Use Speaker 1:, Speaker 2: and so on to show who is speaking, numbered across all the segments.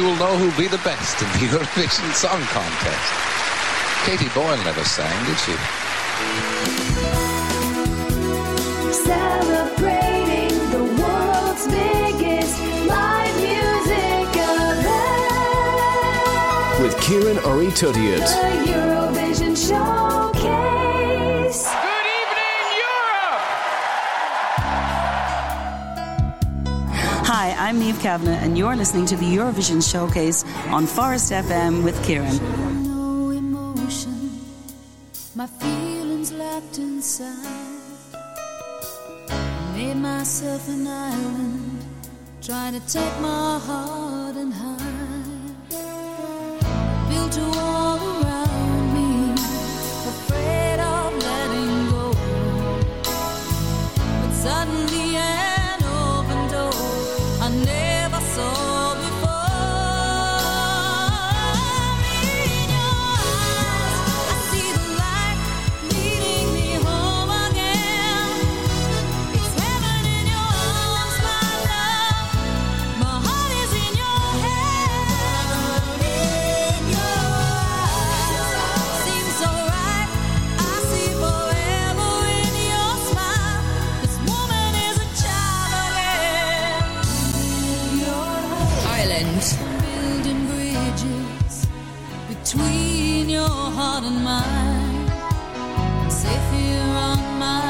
Speaker 1: you will know who'll be the best in the Eurovision Song Contest. Katie Boyle never sang, did she?
Speaker 2: Ciaran Urry-Tuttiett.
Speaker 3: The Eurovision Showcase.
Speaker 4: Hi, I'm Niamh Kavanagh, and you're listening to the Eurovision Showcase on Forest FM with Kieran.
Speaker 3: No emotion, my feelings locked inside. Made myself an island, trying to take my heart between your heart and mine. I'm safe here on my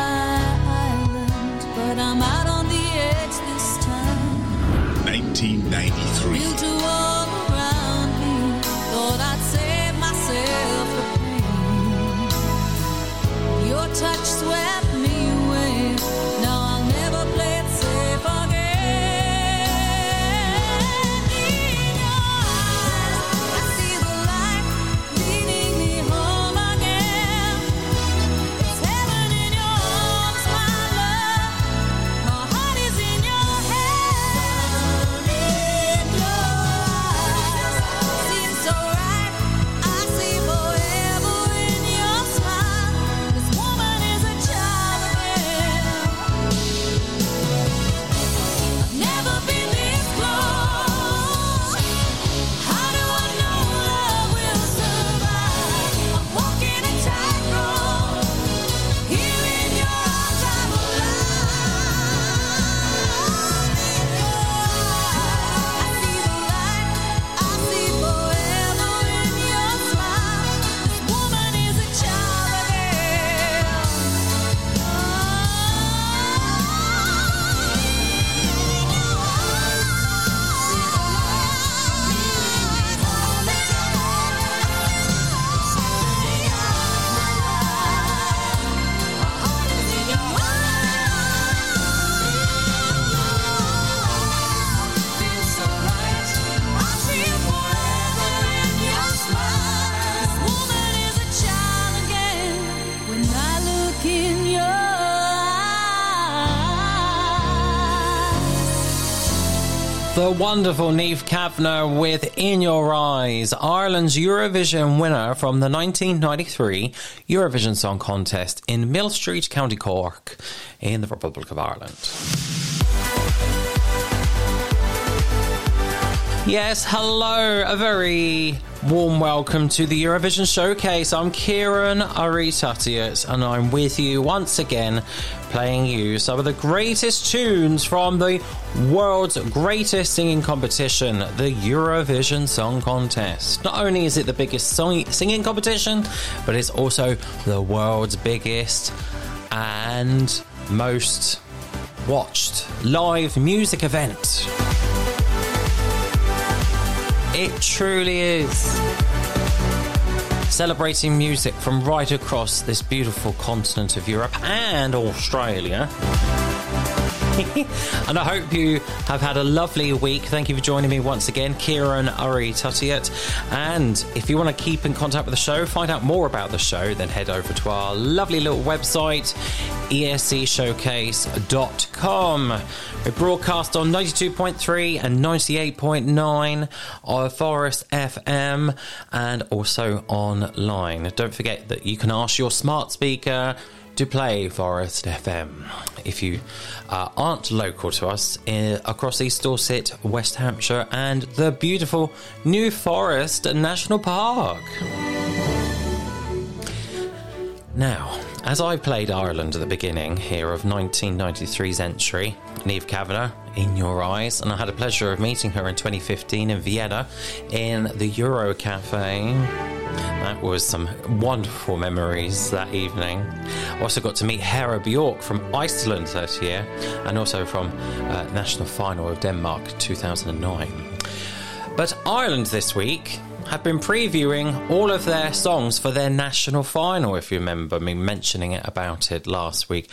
Speaker 3: island, but I'm out on the edge this time.
Speaker 5: 1993.
Speaker 3: The
Speaker 6: wonderful Niamh Kavanagh with In Your Eyes, Ireland's Eurovision winner from the 1993 Eurovision Song Contest in Millstreet, County Cork, in the Republic of Ireland. Yes, hello, a very warm welcome to the Eurovision Showcase. I'm Ciaran Urry-Tuttiett and I'm with you once again, playing you some of the greatest tunes from the world's greatest singing competition, the Eurovision Song Contest. Not only is it the biggest song- singing competition, but it's also the world's biggest and most watched live music event. It truly is. Celebrating music from right across this beautiful continent of Europe and Australia. and I hope you have had a lovely week. Thank you for joining me once again, Ciaran Urry-Tuttiett. And if you want to keep in contact with the show, find out more about the show, then head over to our lovely little website, escshowcase.com. We broadcast on 92.3 and 98.9 of Forest FM and also online. Don't forget that you can ask your smart speaker to play Forest FM. If you uh, aren't local to us uh, across East Dorset, West Hampshire, and the beautiful New Forest National Park. Now, as I played Ireland at the beginning here of 1993's entry, Niamh Kavanagh, In Your Eyes, and I had the pleasure of meeting her in 2015 in Vienna in the Euro Cafe. That was some wonderful memories that evening. I also got to meet Hera Bjork from Iceland that year, and also from uh, National Final of Denmark 2009. But Ireland this week have been previewing all of their songs for their national final, if you remember me mentioning it about it last week,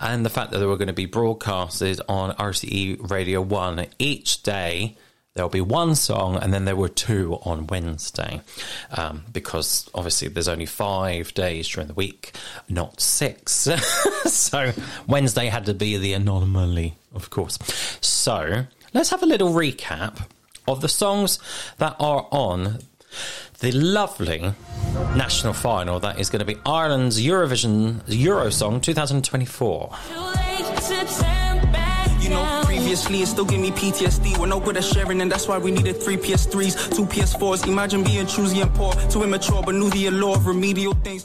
Speaker 6: and the fact that they were going to be broadcasted on RTÉ Radio 1 each day. There'll be one song, and then there were two on Wednesday, um, because obviously there's only five days during the week, not six. so Wednesday had to be the anomaly, of course. So let's have a little recap of the songs that are on the lovely national final that is going to be Ireland's Eurovision Eurosong 2024.
Speaker 7: You know, previously it still gave me PTSD. We're no good at sharing, and that's why we needed three PS3s, two PS4s. Imagine being choosy and poor, too immature, but knew the allure of remedial things.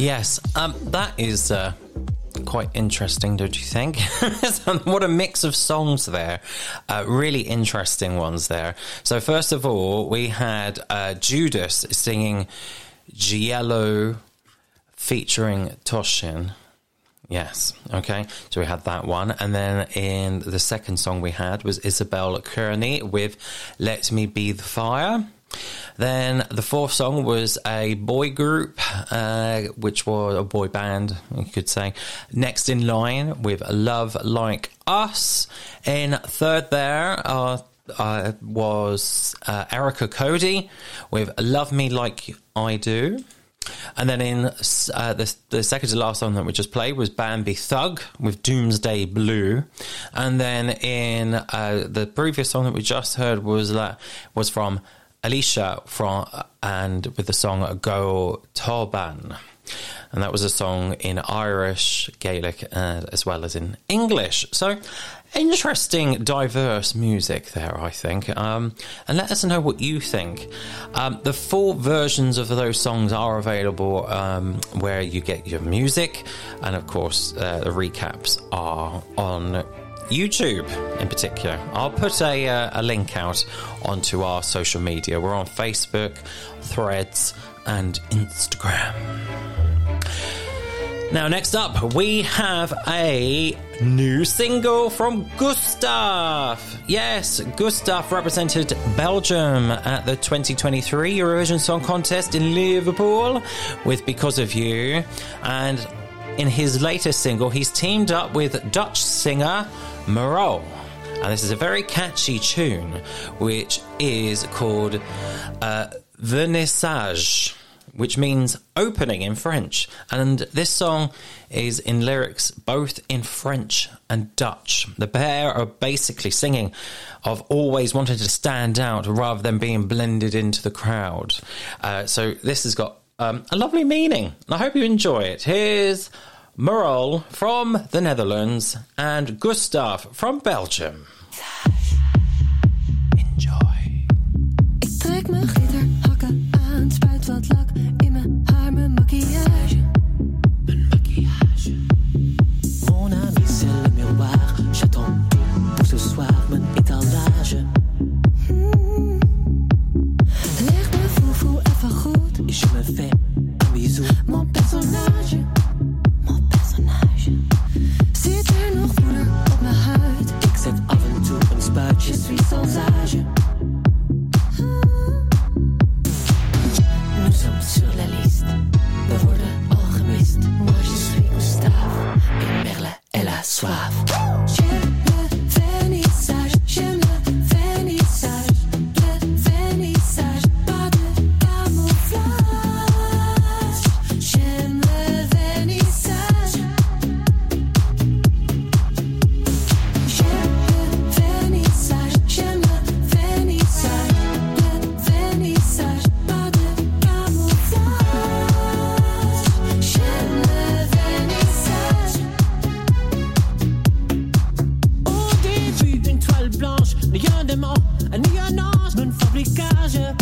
Speaker 6: Yes, um, that is uh, quite interesting, don't you think? what a mix of songs there. Uh, really interesting ones there. So, first of all, we had uh, Judas singing Gielo featuring Toshin. Yes. Okay. So we had that one. And then in the second song we had was Isabel Kearney with Let Me Be the Fire. Then the fourth song was a boy group, uh, which was a boy band, you could say. Next in line with Love Like Us. In third there, uh, uh, was uh, Erica Cody with Love Me Like I Do. And then in uh, the, the second to last song that we just played was Bambie Thug with Doomsday Blue. And then in uh, the previous song that we just heard was uh, was from Alicia from and with the song Go Tobann. And that was a song in Irish, Gaelic, uh, as well as in English. So interesting, diverse music there, I think. Um, and let us know what you think. Um, the full versions of those songs are available um, where you get your music, and of course, uh, the recaps are on. YouTube in particular. I'll put a, uh, a link out onto our social media. We're on Facebook, Threads, and Instagram. Now, next up, we have a new single from Gustaph. Yes, Gustaph represented Belgium at the 2023 Eurovision Song Contest in Liverpool with Because of You. And in his latest single, he's teamed up with Dutch singer Morale,
Speaker 5: And this is a very catchy tune, which is called uh, Vernissage, which means opening in French. And this song is in lyrics both in French and Dutch. The pair are basically singing of always wanting to stand out rather than being blended into the crowd. Uh, so this has got um, a lovely meaning. I hope you enjoy it. Here's Merle from the Netherlands, and Gustaph from Belgium. Enjoy.
Speaker 8: bâtiment, een nuage, non fabricage.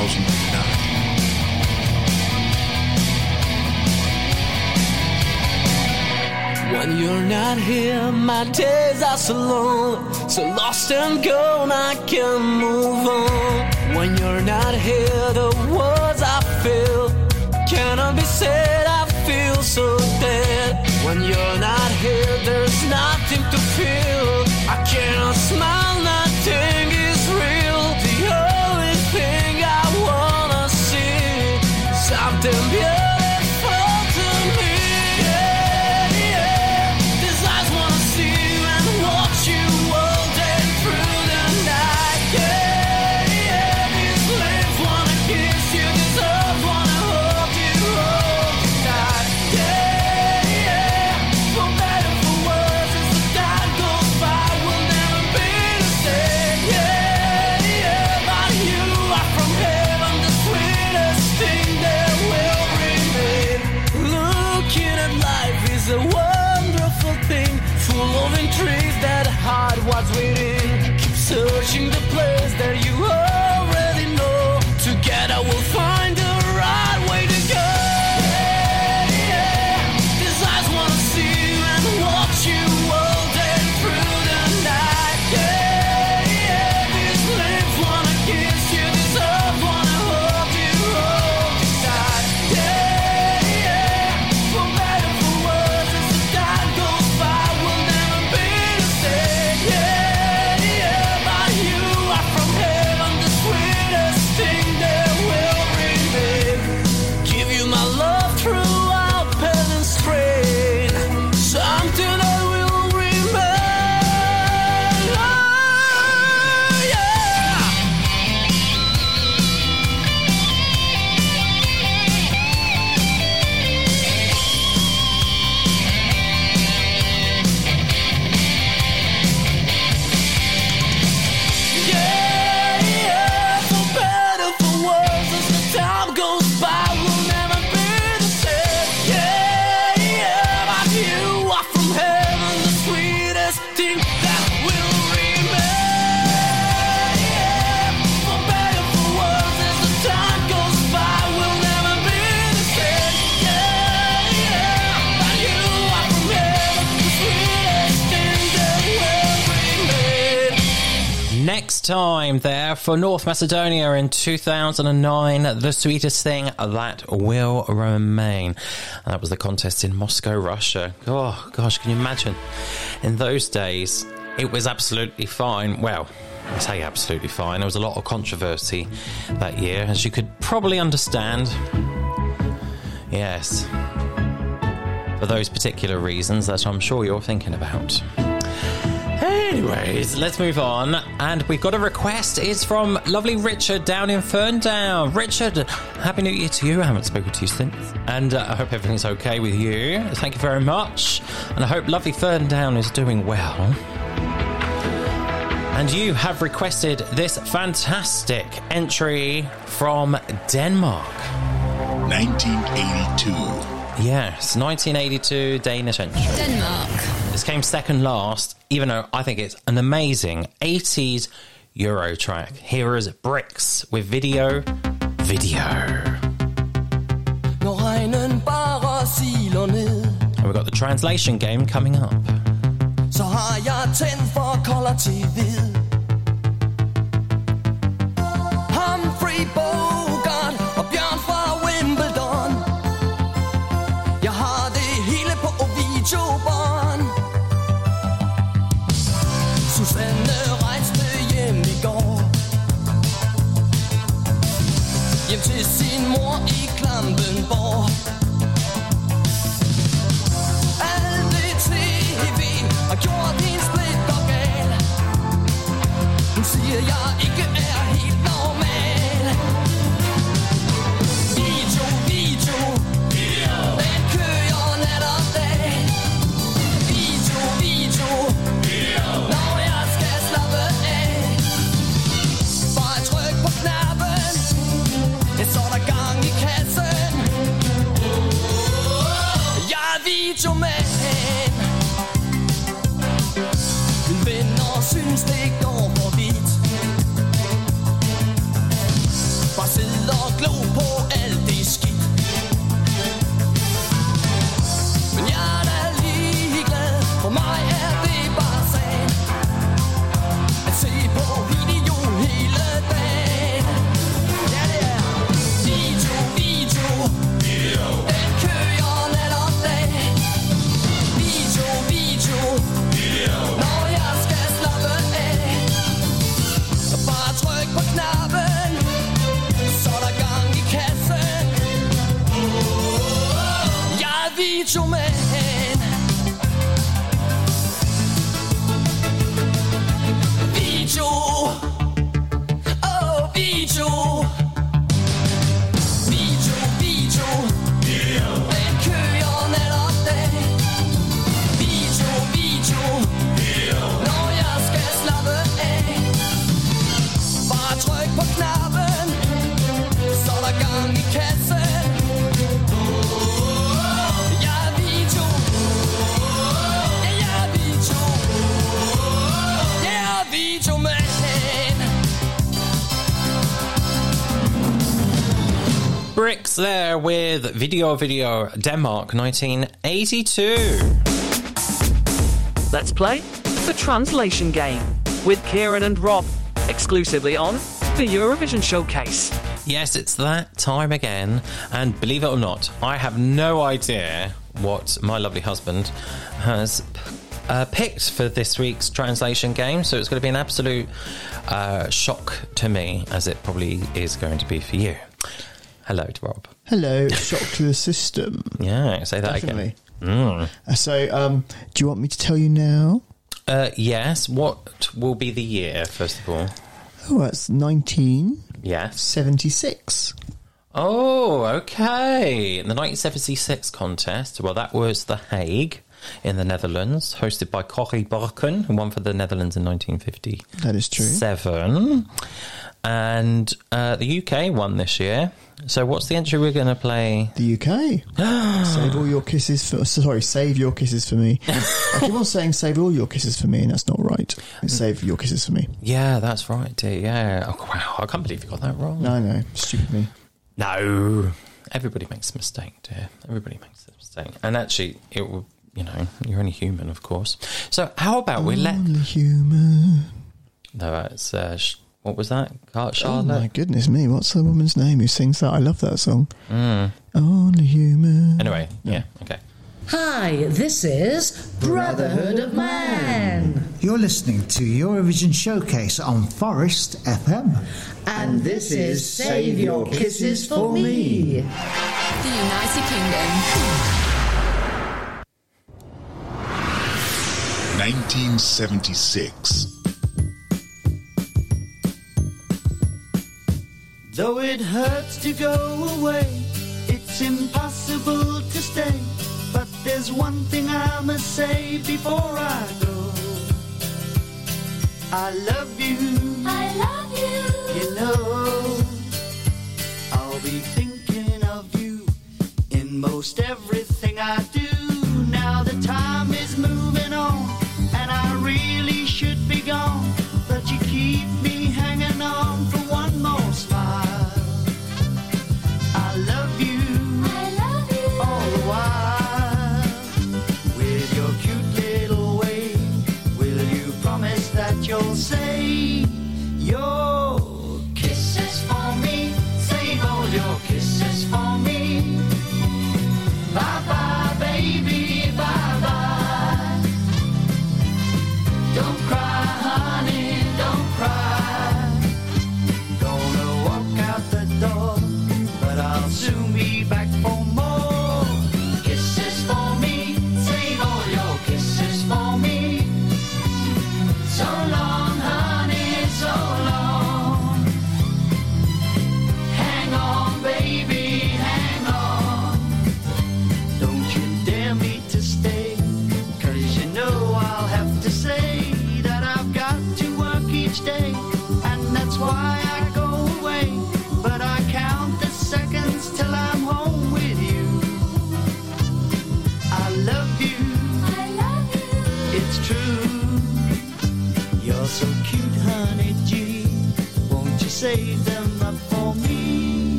Speaker 9: 2009.
Speaker 8: When you're not here, my days are so long, so lost and gone, I can't move on. When you're not here, the words I feel cannot be said, I feel so dead. When you're not here, there's not. Time
Speaker 6: there for North Macedonia in 2009. The sweetest thing that will remain. And that was the contest in Moscow, Russia. Oh, gosh, can you imagine? In those days, it was absolutely fine. Well, I say absolutely fine. There was a lot of controversy that year, as you could probably understand. Yes. For those particular reasons that I'm sure you're thinking about. Anyways, let's move on. And we've got a request. It's from lovely Richard down in Ferndown. Richard, Happy New Year to you. I haven't spoken to you since. And uh, I hope everything's okay with you. Thank you very much. And I hope lovely Ferndown is doing well. And you have requested this fantastic entry from Denmark.
Speaker 9: 1982.
Speaker 6: Yes, 1982 Danish entry.
Speaker 3: Denmark.
Speaker 6: This came second last, even though I think it's an amazing 80s Euro track. Here is Brixx with video, video.
Speaker 10: Når regnen bare siler ned
Speaker 6: And we've got the translation game coming up.
Speaker 10: Så har jeg tændt for kolder TV Humphrey Jeg er videomand
Speaker 6: there with Video Video Denmark 1982.
Speaker 11: Let's play the translation game with Ciaran and Rob, exclusively on the Eurovision Showcase.
Speaker 6: Yes, it's that time again. And believe it or not, I have no idea what my lovely husband has uh, picked for this week's translation game. So it's going to be an absolute uh, shock to me, as it probably is going to be for you. Hello to Rob.
Speaker 12: Hello, shock to the system.
Speaker 6: Yeah, say that
Speaker 12: Definitely.
Speaker 6: again.
Speaker 12: Uh, So, um, do you want me to tell you now?
Speaker 6: Uh, yes, what will be the year, first of all?
Speaker 12: Oh, that's 1976.
Speaker 6: Yes. Oh, okay. The 1976 contest, well, that was The Hague in the Netherlands, hosted by Corry Brokken, who won for the Netherlands in 1950.
Speaker 12: That is true.
Speaker 6: Seven. And uh, the UK won this year. So, what's the entry we're going to play?
Speaker 12: The UK. save all your kisses for. Sorry, save your kisses for me. I keep on saying save all your kisses for me, and that's not right. It's save your kisses for me.
Speaker 6: Yeah, that's right, dear. Yeah. Oh, wow. I can't believe you got that wrong.
Speaker 12: No, no, stupid me.
Speaker 6: No. Everybody makes a mistake, dear. Everybody makes a mistake. And actually, it will, you know, you're only human, of course. So, how about we let.
Speaker 12: Only human.
Speaker 6: No, it's uh, sh- what was that? Car-
Speaker 12: Oh my goodness me! What's the woman's name who sings that? I love that song.
Speaker 6: Mm.
Speaker 12: Only human.
Speaker 6: Anyway, yeah, okay.
Speaker 13: Hi, this is Brotherhood of Man.
Speaker 14: You're listening to Eurovision Showcase on Forest FM.
Speaker 13: And this is Save Your Kisses for Me.
Speaker 3: The United Kingdom.
Speaker 9: 1976.
Speaker 15: Though it hurts to go away, it's impossible to stay. But there's one thing I must say before I go. I love you. I love you. You know, I'll be thinking of you in most everything I do.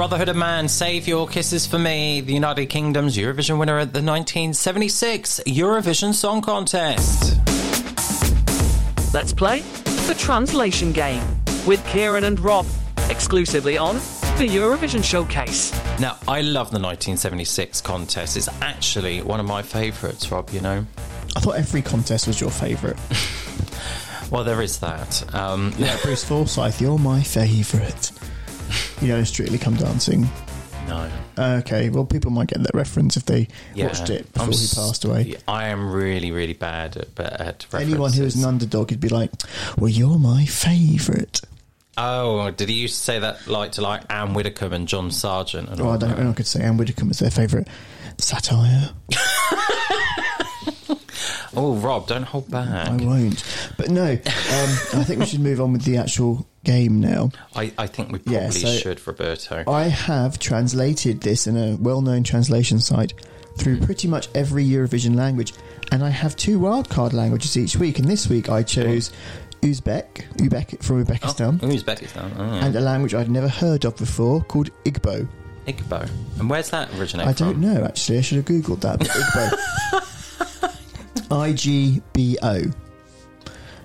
Speaker 6: Brotherhood of Man, Save Your Kisses for Me, the United Kingdom's Eurovision winner at the 1976 Eurovision Song Contest.
Speaker 11: Let's play the translation game with Ciaran and Rob, exclusively on the Eurovision Showcase.
Speaker 6: Now, I love the 1976 contest. It's actually one of my favourites, Rob, you know.
Speaker 12: I thought every contest was your favourite.
Speaker 6: Well, there is that. Um,
Speaker 12: Yeah, Bruce Forsyth, you're my favourite. You know, Strictly Come Dancing.
Speaker 6: no.
Speaker 12: Okay, well, people might get that reference if they
Speaker 6: Yeah,
Speaker 12: watched it before
Speaker 6: I'm
Speaker 12: he passed away.
Speaker 6: I am really, really bad at, at
Speaker 12: Anyone who was an underdog would be like, "Well, you're my favourite."
Speaker 6: Oh, did he used to say that like to like Anne Widdecombe and John Sergeant? And
Speaker 12: Oh,
Speaker 6: all
Speaker 12: I don't know. I could say Anne Widdecombe was their favourite satire.
Speaker 6: Oh, Rob, don't hold back.
Speaker 12: I won't. But no, um, I think we should move on with the actual game now.
Speaker 6: I, I think we probably
Speaker 12: Yeah, so-
Speaker 6: should, Roberto.
Speaker 12: I have translated this in a well-known translation site through pretty much every Eurovision language, and I have two wildcard languages each week. And this week I chose Uzbek, Uzbek from Uzbekistan, oh,
Speaker 6: Uzbekistan. Oh.
Speaker 12: and a language I'd never heard of before called Igbo.
Speaker 6: Igbo. And where's that originate
Speaker 12: I
Speaker 6: from?
Speaker 12: don't know actually. I should have googled that. But Igbo. I G B O.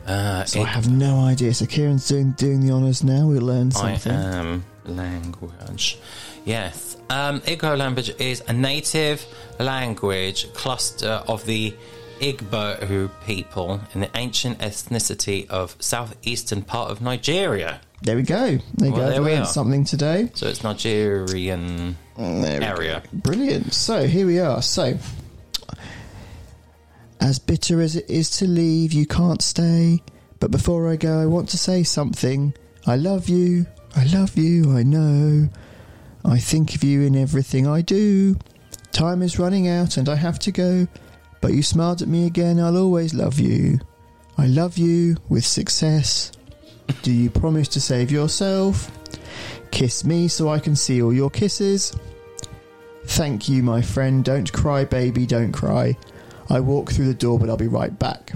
Speaker 6: Uh,
Speaker 12: So I have no idea. So Ciaran's doing doing the honours now. We'll learn
Speaker 6: I
Speaker 12: something.
Speaker 6: am language. Yes. Um, Igbo language is a native language cluster of the Igbo people in the ancient ethnicity of southeastern part of Nigeria.
Speaker 12: There we go. There you
Speaker 6: Well,
Speaker 12: go.
Speaker 6: there we
Speaker 12: learned
Speaker 6: are.
Speaker 12: something today.
Speaker 6: So it's Nigerian
Speaker 12: we
Speaker 6: area.
Speaker 12: Brilliant. So here we are. So, as bitter as it is to leave, you can't stay. But before I go, I want to say something. I love you. I love you. I know. I think of you in everything I do. Time is running out and I have to go. But you smiled at me again. I'll always love you. I love you with success. Do you promise to save yourself? Kiss me so I can see all your kisses. Thank you, my friend. Don't cry, baby, don't cry. I walk through the door, but I'll be right back.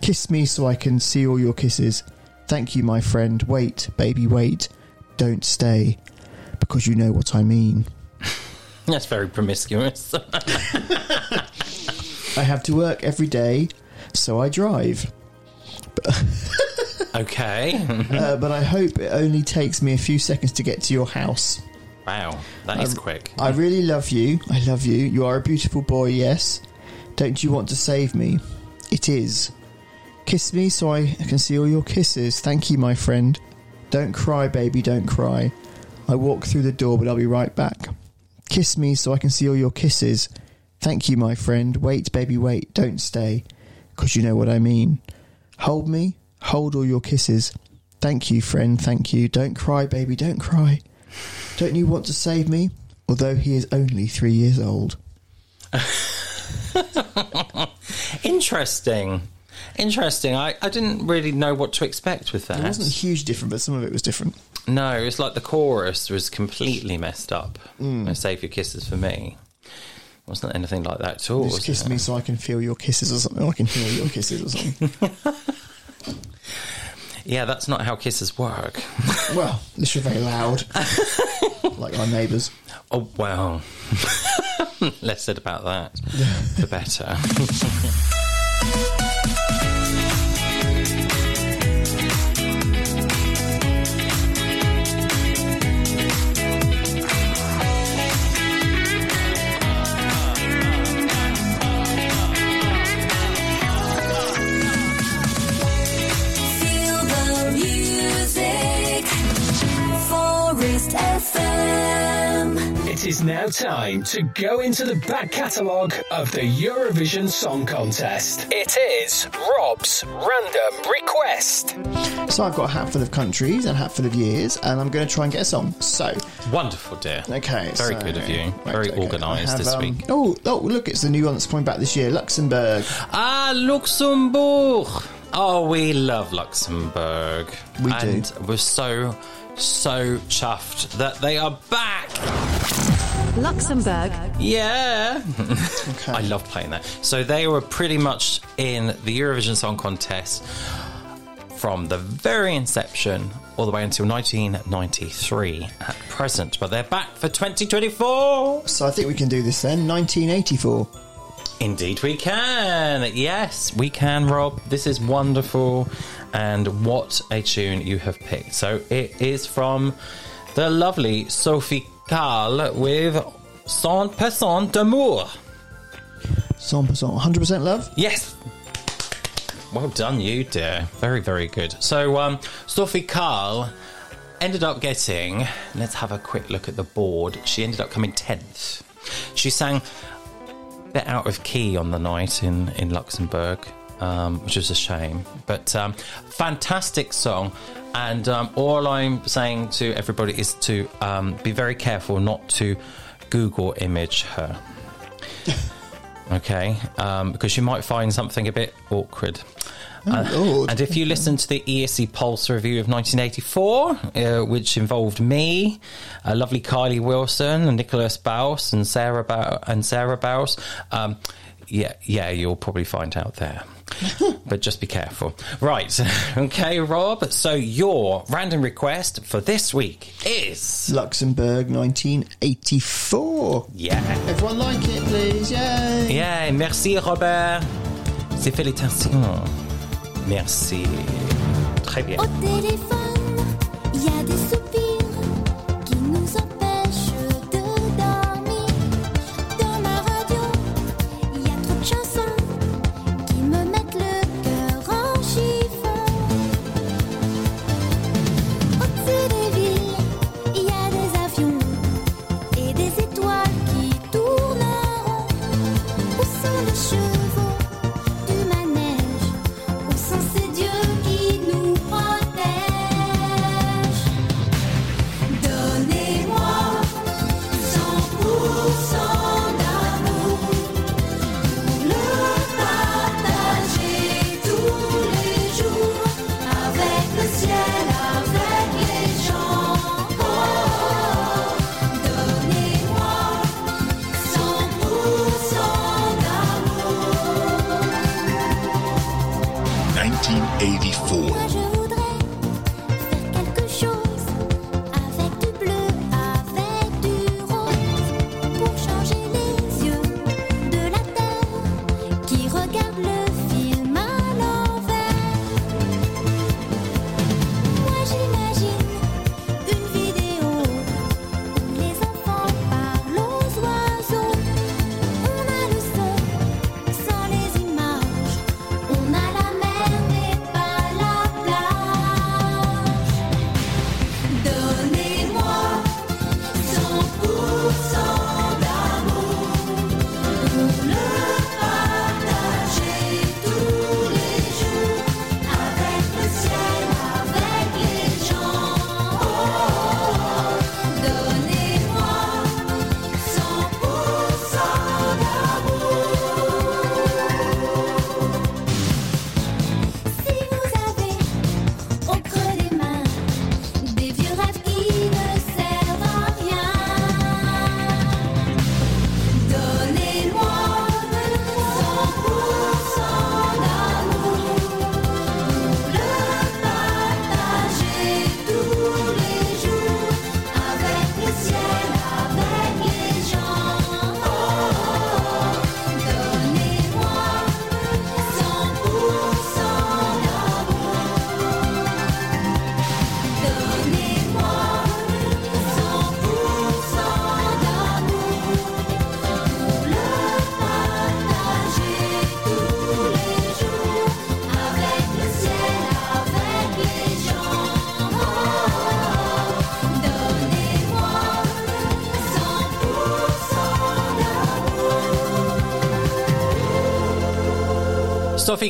Speaker 12: Kiss me so I can see all your kisses. Thank you, my friend. Wait, baby, wait. Don't stay. Because you know what I mean.
Speaker 6: That's very promiscuous.
Speaker 12: I have to work every day, so I drive.
Speaker 6: okay.
Speaker 12: uh, but I hope it only takes me a few seconds to get to your house.
Speaker 6: wow, that is
Speaker 12: I-
Speaker 6: quick.
Speaker 12: I really love you. I love you. You are a beautiful boy, yes. Don't you want to save me? It is. Kiss me so I can see all your kisses. Thank you, my friend. Don't cry, baby, don't cry. I walk through the door, but I'll be right back. Kiss me so I can see all your kisses. Thank you, my friend. Wait, baby, wait. Don't stay. Because you know what I mean. Hold me. Hold all your kisses. Thank you, friend. Thank you. Don't cry, baby. Don't cry. Don't you want to save me? Although he is only three years old.
Speaker 6: Interesting. Interesting. I, I didn't really know what to expect with that.
Speaker 12: It wasn't huge different, but some of it was different.
Speaker 6: No, it's like the chorus was completely messed up.
Speaker 12: Mm.
Speaker 6: Save your kisses for me. Wasn't anything like that at all.
Speaker 12: Just kiss
Speaker 6: it?
Speaker 12: me so I can feel your kisses or something. I can hear your kisses or something.
Speaker 6: Yeah, that's not how kisses work.
Speaker 12: well, this is very loud. like our neighbours.
Speaker 6: Oh, well. Less said about that, the better.
Speaker 16: It is now time to go into the back catalogue of the Eurovision Song Contest. It is Rob's random request.
Speaker 12: So I've got a hat full of countries and a hat full of years, and I'm going to try and get a song. So,
Speaker 6: Wonderful, dear.
Speaker 12: okay.
Speaker 6: Very
Speaker 12: so-
Speaker 6: good of you.
Speaker 12: right,
Speaker 6: Very
Speaker 12: okay,
Speaker 6: organised
Speaker 12: have,
Speaker 6: this
Speaker 12: um,
Speaker 6: week.
Speaker 12: Oh, oh, look, it's the new one that's coming back this year Luxembourg.
Speaker 6: Ah, Luxembourg. Oh, we love Luxembourg.
Speaker 12: We do.
Speaker 6: and we're so, so chuffed that they are back.
Speaker 17: Luxembourg.
Speaker 6: Yeah. I loved playing that. So they were pretty much in the Eurovision Song Contest from the very inception all the way until 1993 at present. But they're back for 2024.
Speaker 12: So I think we can do this then. 1984.
Speaker 6: Indeed, we can. Yes, we can, Rob. This is wonderful. And what a tune you have picked. So it is from the lovely Sophie Carle with 100% d'amour.
Speaker 12: 100%, 100% love?
Speaker 6: Yes. Well done, you dear. Very, very good. So, um, Sophie Carle ended up getting. Let's have a quick look at the board. She ended up coming tenth. She sang a bit out of key on the night in in Luxembourg, um, which is a shame. But um, fantastic song. And um, all I'm saying to everybody is to um, be very careful not to Google image her. Okay, um, because you might find something a bit awkward. Uh, and if you listen to the ESC Pulse review of 1984, uh, which involved me, a lovely Kylie Wilson, and Nicholas Baus, and Sarah Baus, and Sarah Baus, um, yeah, yeah, you'll probably find out there. but just be careful. Right, okay, Rob. So your random request for this week is
Speaker 12: Luxembourg 1984.
Speaker 6: yeah.
Speaker 12: Everyone like it, please. Yay.
Speaker 6: Yeah, merci Robert. C'est félicitations. Merci. Très bien.
Speaker 3: Au téléphone,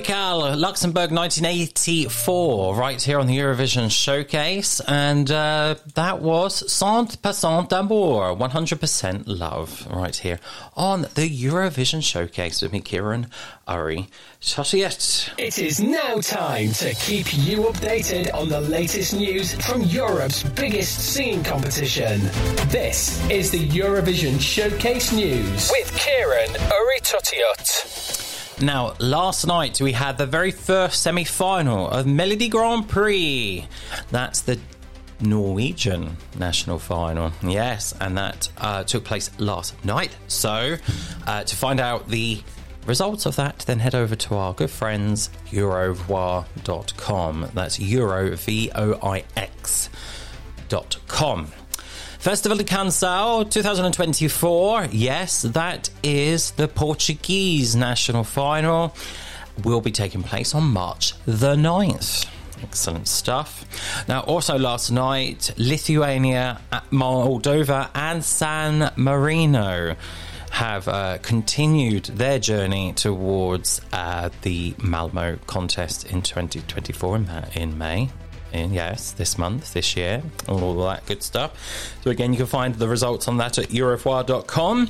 Speaker 3: 100%
Speaker 6: Cal, Luxembourg 1984, right here on the Eurovision Showcase. And uh, that was 100% d'amour, 100% love, right here on the Eurovision Showcase with me, Kieran Uri Shashiet.
Speaker 16: It is now time to keep you updated on the latest news from Europe's biggest singing competition. This is the Eurovision Showcase News with Ciaran Urry-Tuttiett.
Speaker 6: Now, last night we had the very first semi final of Melodi Grand Prix. That's the Norwegian national final. Yes, and that uh, took place last night. So, uh, to find out the results of that, then head over to our good friends eurovoix.com. That's Euro. Festival de Canção 2024. Yes, that is the Portuguese national final. Will be taking place on March the 9th. Excellent stuff. Now, also last night, Lithuania, Moldova, and San Marino have uh, continued their journey towards uh, the Malmo contest in 2024 in, in May. In, yes, this month, this year, all that good stuff. So, again, you can find the results on that at eurovoix.com.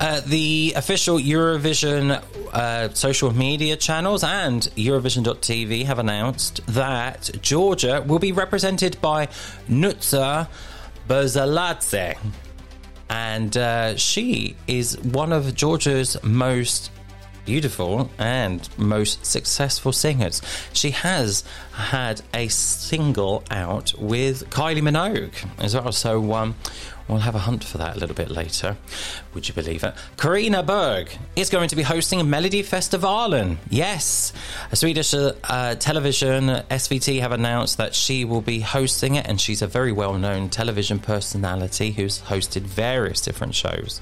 Speaker 6: Uh, the official Eurovision uh, social media channels and Eurovision.tv have announced that Georgia will be represented by Nutsa Buzaladze. And uh, she is one of Georgia's most beautiful and most successful singers. She has had a single out with Kylie Minogue as well. So um, we'll have a hunt for that a little bit later. Would you believe it? Carina Berg is going to be hosting a Melodifestivalen. Yes, a Swedish uh, television SVT have announced that she will be hosting it, and she's a very well-known television personality who's hosted various different shows.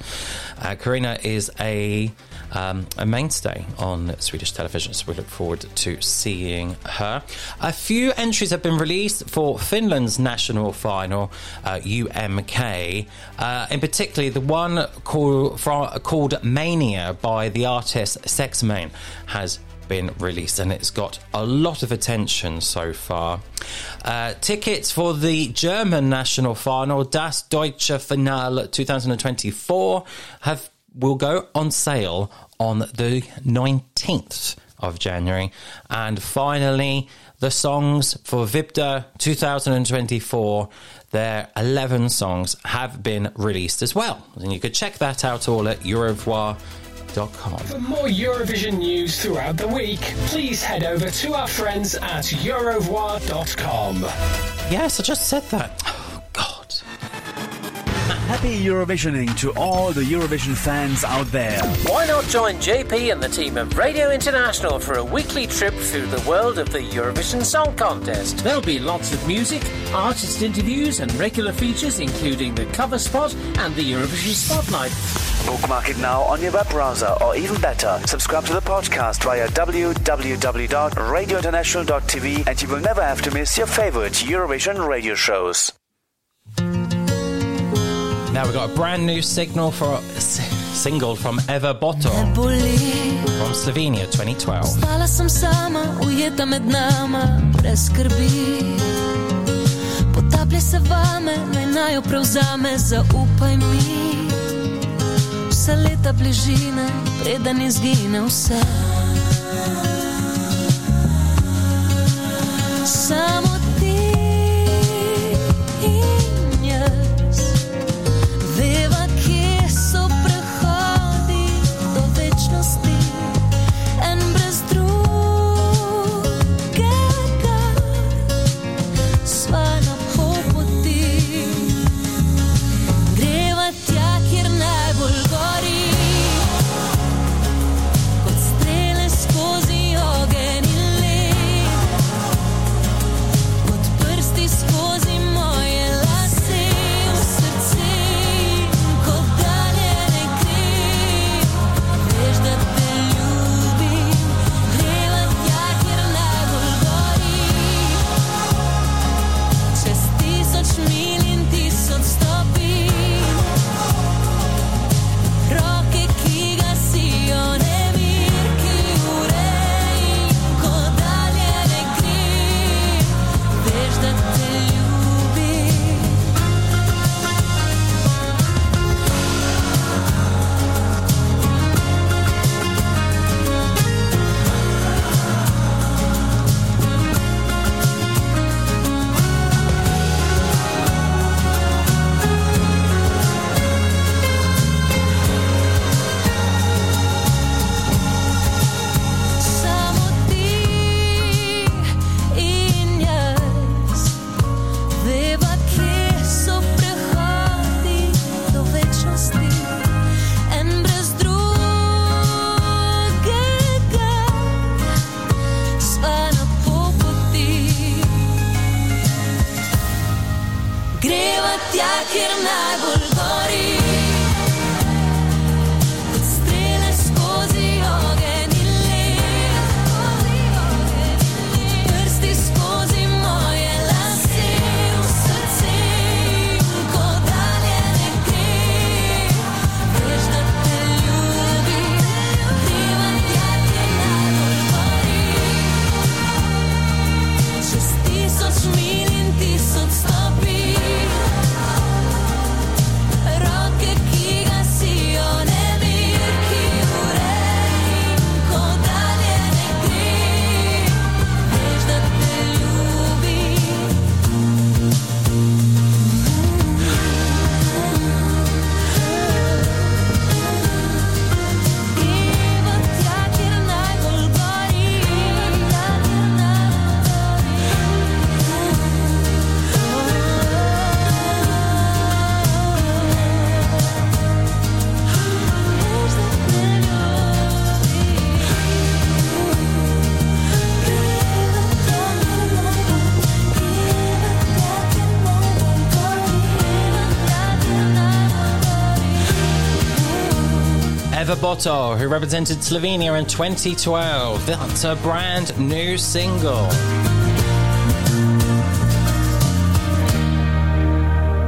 Speaker 6: Uh, Carina is a um, a mainstay on Swedish television, so we look forward to seeing her. A few entries have been released for Finland's national final, uh, UMK. Uh, in particular, the one called, Mania by the artist Sexmane has been released and it's got a lot of attention so far. Uh, tickets for the German national final, Das Deutsche Finale 2024, have will go on sale on the 19th of January. And finally, the songs for Vidbir 2024, their 11 songs have been released as well. And you could check that out all at eurovoix.com.
Speaker 16: For more Eurovision news throughout the week, please head over to our friends at eurovoix.com.
Speaker 6: Yes, I just said that.
Speaker 18: Happy Eurovisioning to all the Eurovision fans out there.
Speaker 11: Why not join JP and the team of Radio International for a weekly trip through the world of the Eurovision Song Contest? There'll be lots of music, artist interviews, and regular features, including the cover spot and the Eurovision Spotlight.
Speaker 18: Bookmark it now on your web browser, or even better, subscribe to the podcast via www.radiointernational.tv and you will never have to miss your favorite Eurovision radio shows.
Speaker 6: Now we've got a brand new signal for s- single from Eva Boto from Slovenia 2012.
Speaker 5: Stala sem sama, ujeta med nama, brez skrbi. Potaplja se vame, naj najo prevzame, zaupaj mi. Vse leta bližine, preden izgine vse. Samo
Speaker 6: Who represented Slovenia in 2012. That's a brand new single.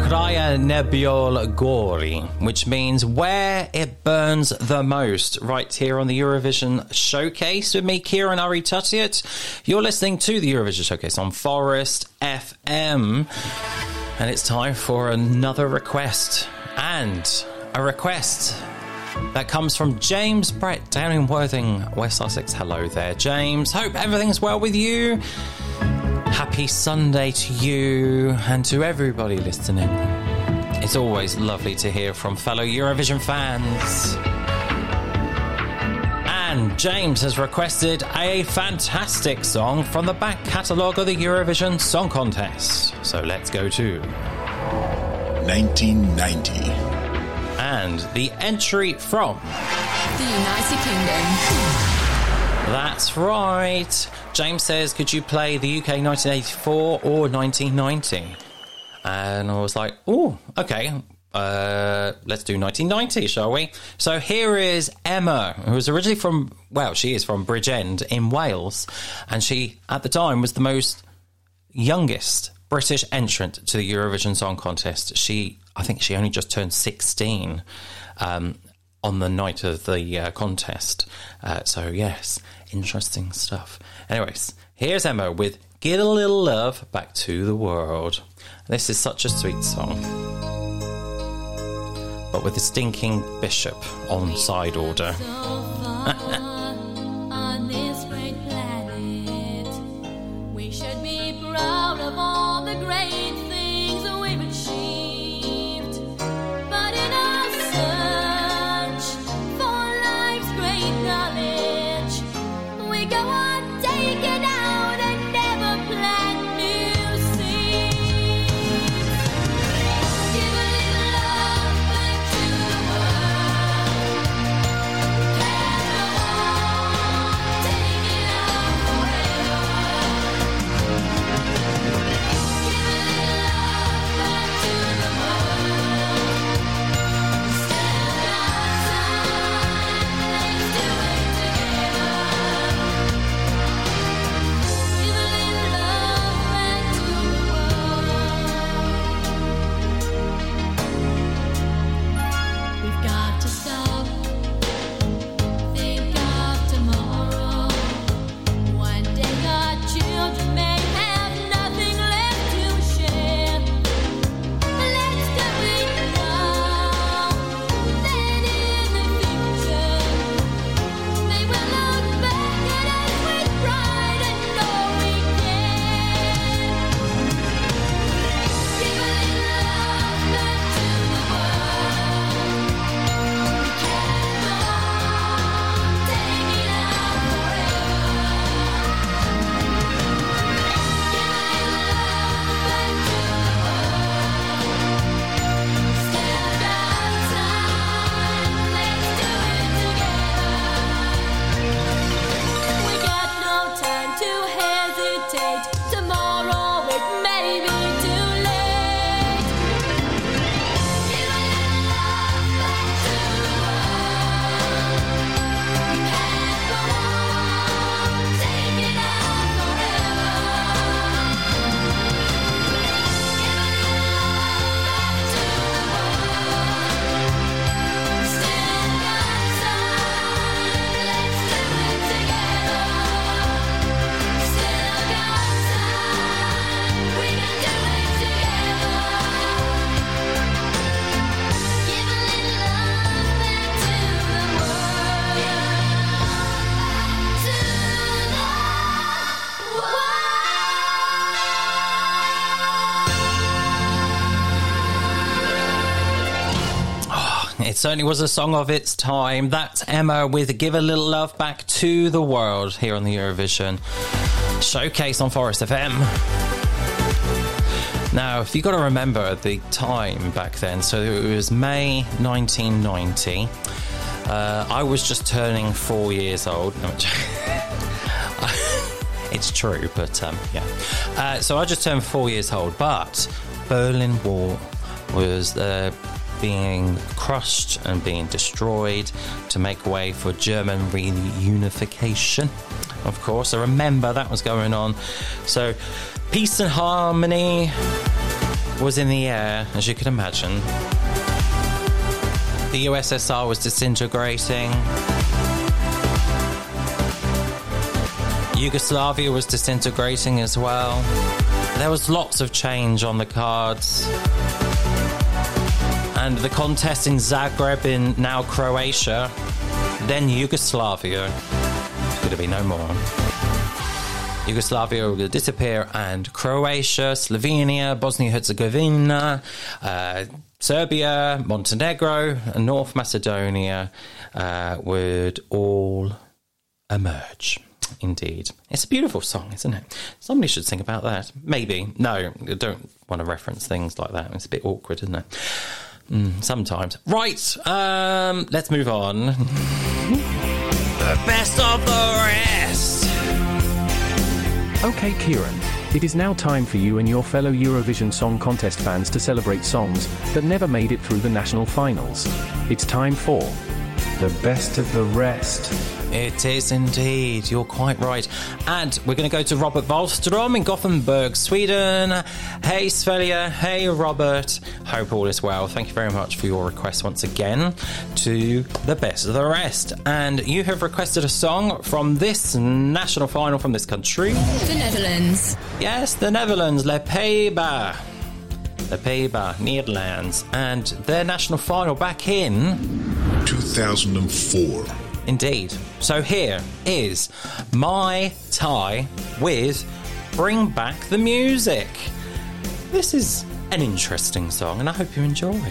Speaker 6: Kjer najbolj gori, which means where it burns the most, right here on the Eurovision Showcase with me, Ciaran Urry-Tuttiett. You're listening to the Eurovision Showcase on Forest FM, and it's time for another request. And a request that comes from James Brett down in Worthing, West Sussex. Hello there, James. Hope everything's well with you. Happy Sunday to you and to everybody listening. It's always lovely to hear from fellow Eurovision fans. And James has requested a fantastic song from the back catalogue of the Eurovision Song Contest. So let's go to
Speaker 9: 1990.
Speaker 6: And the entry from
Speaker 19: The United Kingdom.
Speaker 6: That's right. James says, could you play the UK 1984 or 1990? And I was like, oh, okay. Uh, let's do 1990, shall we? So here is Emma, who was originally from, well, she is from Bridgend in Wales. And she, at the time, was the most youngest British entrant to the Eurovision Song Contest. She, I think she only just turned 16 um, on the night of the uh, contest. Uh, so, yes, interesting stuff. Anyways, here's Emma with Get a Little Love Back to the World. This is such a sweet song. But with the stinking bishop on side order. certainly was a song of its time. That's Emma with Give a Little Love Back to the World here on the Eurovision Showcase on Forest FM. Now, if you've got to remember the time back then, so it was May 1990. Uh, I was just turning four years old. No, it's true, but um, yeah. Uh, so I just turned four years old, but Berlin Wall was uh, being crushed and being destroyed to make way for German reunification. Of course, I remember that was going on. So, peace and harmony was in the air, as you can imagine. The USSR was disintegrating. Yugoslavia was disintegrating as well. There was lots of change on the cards. And the contest in Zagreb in now Croatia, then Yugoslavia. Could be no more. Yugoslavia will disappear, and Croatia, Slovenia, Bosnia Herzegovina, uh, Serbia, Montenegro, and North Macedonia uh, would all
Speaker 8: emerge. Indeed. It's a beautiful song, isn't it? Somebody should sing about that. Maybe. No, I don't want to reference things like that. It's a bit awkward, isn't it? Mm, sometimes. Right, um, let's move on. the best of the rest.
Speaker 20: Okay, Ciaran. It is now time for you and your fellow Eurovision Song Contest fans to celebrate songs that never made it through the national finals. It's time for the best of the rest.
Speaker 8: It is indeed. You're quite right. And we're going to go to Robert Wallström in Gothenburg, Sweden. Hey, Svelia. Hey, Robert. Hope all is well. Thank you very much for your request once again to the best of the rest. And you have requested a song from this national final from this country.
Speaker 19: The Netherlands.
Speaker 8: Yes, the Netherlands, Le Pays-Bas. Le Pays-Bas, Netherlands. And their national final back in
Speaker 9: 2004.
Speaker 8: Indeed. So here is my tie with Bring Back the Music. This is an interesting song, and I hope you enjoy.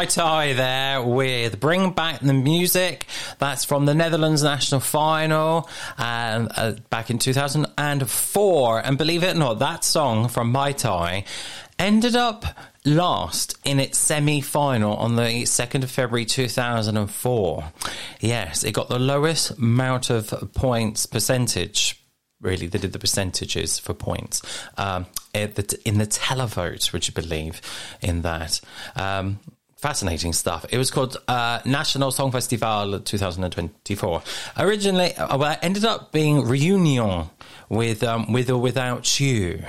Speaker 8: My tie there with Bring Back the Music. That's from the Netherlands national final and uh, back in 2004. And believe it or not, that song from My Tie ended up last in its semi final on the 2nd of February 2004. Yes, it got the lowest amount of points percentage really they did the percentages for points um, in the, in the televote would you believe in that um,
Speaker 6: fascinating stuff. It was called uh, National Song Festival 2024. Originally, uh, well, it ended up being Reunion with um, with or without you.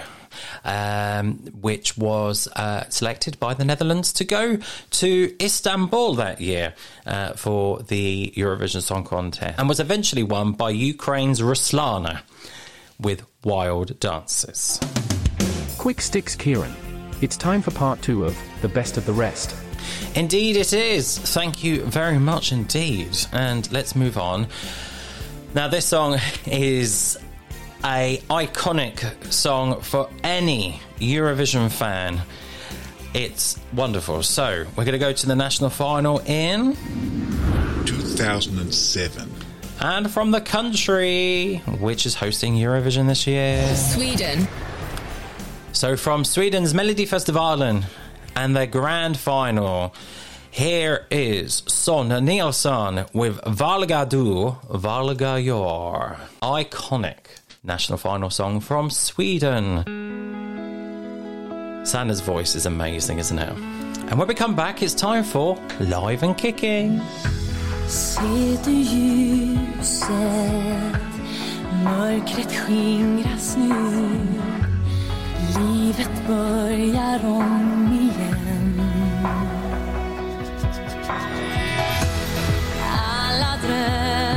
Speaker 6: Um, which was uh, selected by the Netherlands to go to Istanbul that year uh, for the Eurovision Song Contest and was eventually won by Ukraine's Ruslana with Wild Dances.
Speaker 20: Quick sticks, Ciaran. It's time for part two of The Best of the Rest.
Speaker 6: Indeed, it is. Thank you very much indeed. And let's move on. Now, this song is a iconic song for any Eurovision fan. It's wonderful. So, we're going to go to the national final in
Speaker 9: 2007.
Speaker 6: and from the country which is hosting Eurovision this year.
Speaker 19: Sweden.
Speaker 6: So from Sweden's Melody Melodifestivalen and the grand final, here is Sanna Nilsson with Vågar du, vågar your iconic national final song from Sweden. Sanna's voice is amazing, isn't it? And when we come back, it's time for Live and Kicking.
Speaker 5: Mörkret skingras nu Livet börjar om igen. Alla drömmar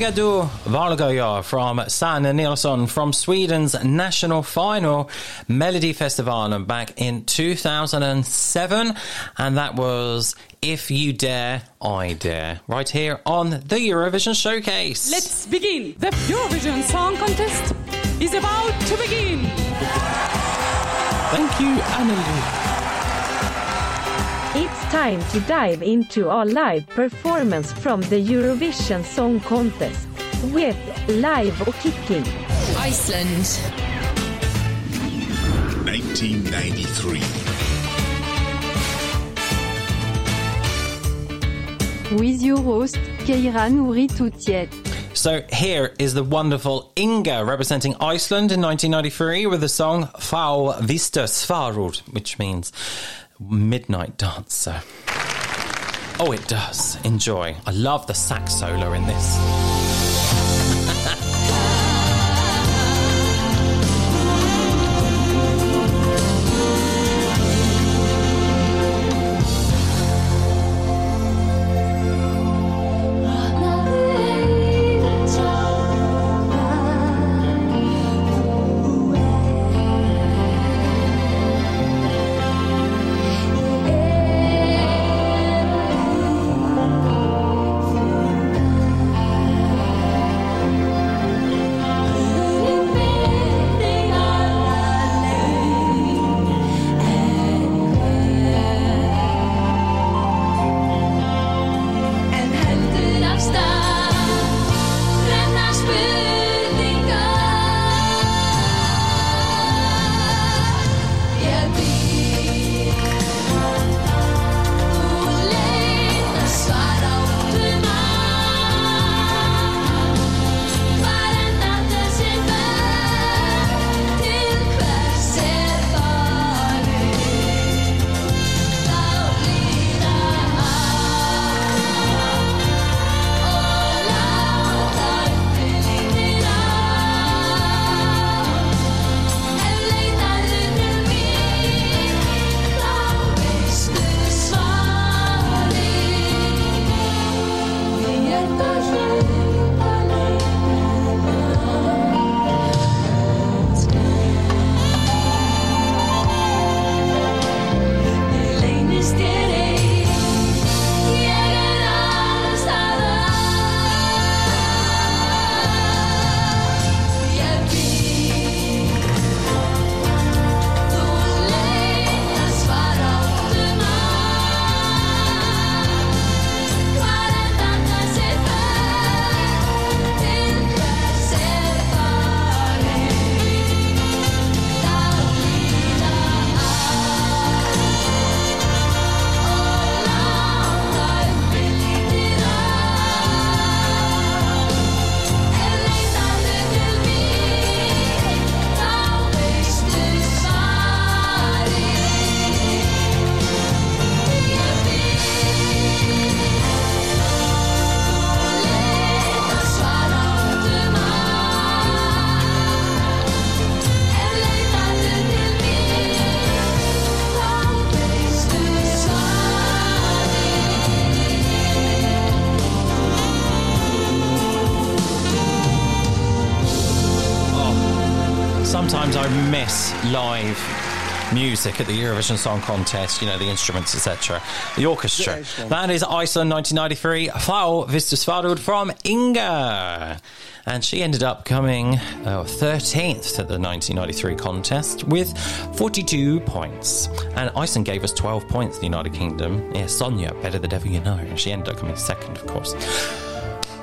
Speaker 5: jag
Speaker 6: Varliga du, from Sanna Nilsson from Sweden's national final Melody Festival back in 2007. And that was If You Dare, I Dare, right here on the Eurovision Showcase.
Speaker 21: Let's begin. The Eurovision Song Contest is about to begin.
Speaker 6: Thank you, Anneli.
Speaker 22: It's time to dive into our live performance from the Eurovision Song Contest with Live och Kicking.
Speaker 19: Iceland.
Speaker 9: 1993.
Speaker 17: With your host, Ciaran Urry-Tuttiett.
Speaker 5: So here is the wonderful Inga representing Iceland in 1993 with the song Þá veistu svarið, which means midnight dancer. Oh, it does. Enjoy. I love the sax solo in this. Music at the Eurovision Song Contest, you know, the instruments, etc. The orchestra. That is Iceland 1993, Þá veistu svarið from Inga. And she ended up coming uh, 13th to the 1993 contest with 42 points. And Iceland gave us 12 points, the United Kingdom. Yeah, Sonia, better the devil you know. She ended up coming second, of course.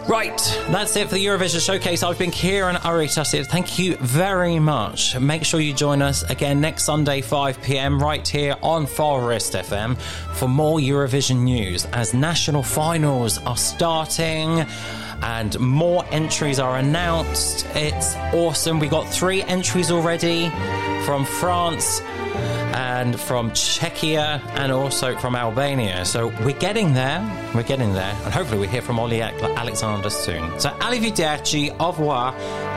Speaker 5: Right, that's it for the Eurovision Showcase. I've been Ciaran Urry-Tuttiett. Thank you very much. Make sure you join us again next Sunday, 5 pm, right here on Forest FM for more Eurovision news as national finals are starting and more entries are announced. It's awesome. We got three entries already from France and from Czechia and also from Albania. So we're getting there. We're getting there. And hopefully we hear from Ollie Alexander soon. So arrivederci, au revoir,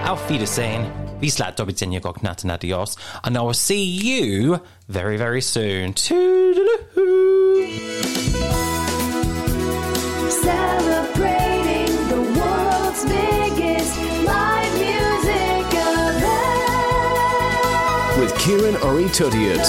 Speaker 5: auf Wiedersehen. Wisla do widzenia, gognat adios. And I will see you very, very soon. Toodaloo.
Speaker 2: Celebrating the world's biggest live Ciaran Urry-Tuttiett.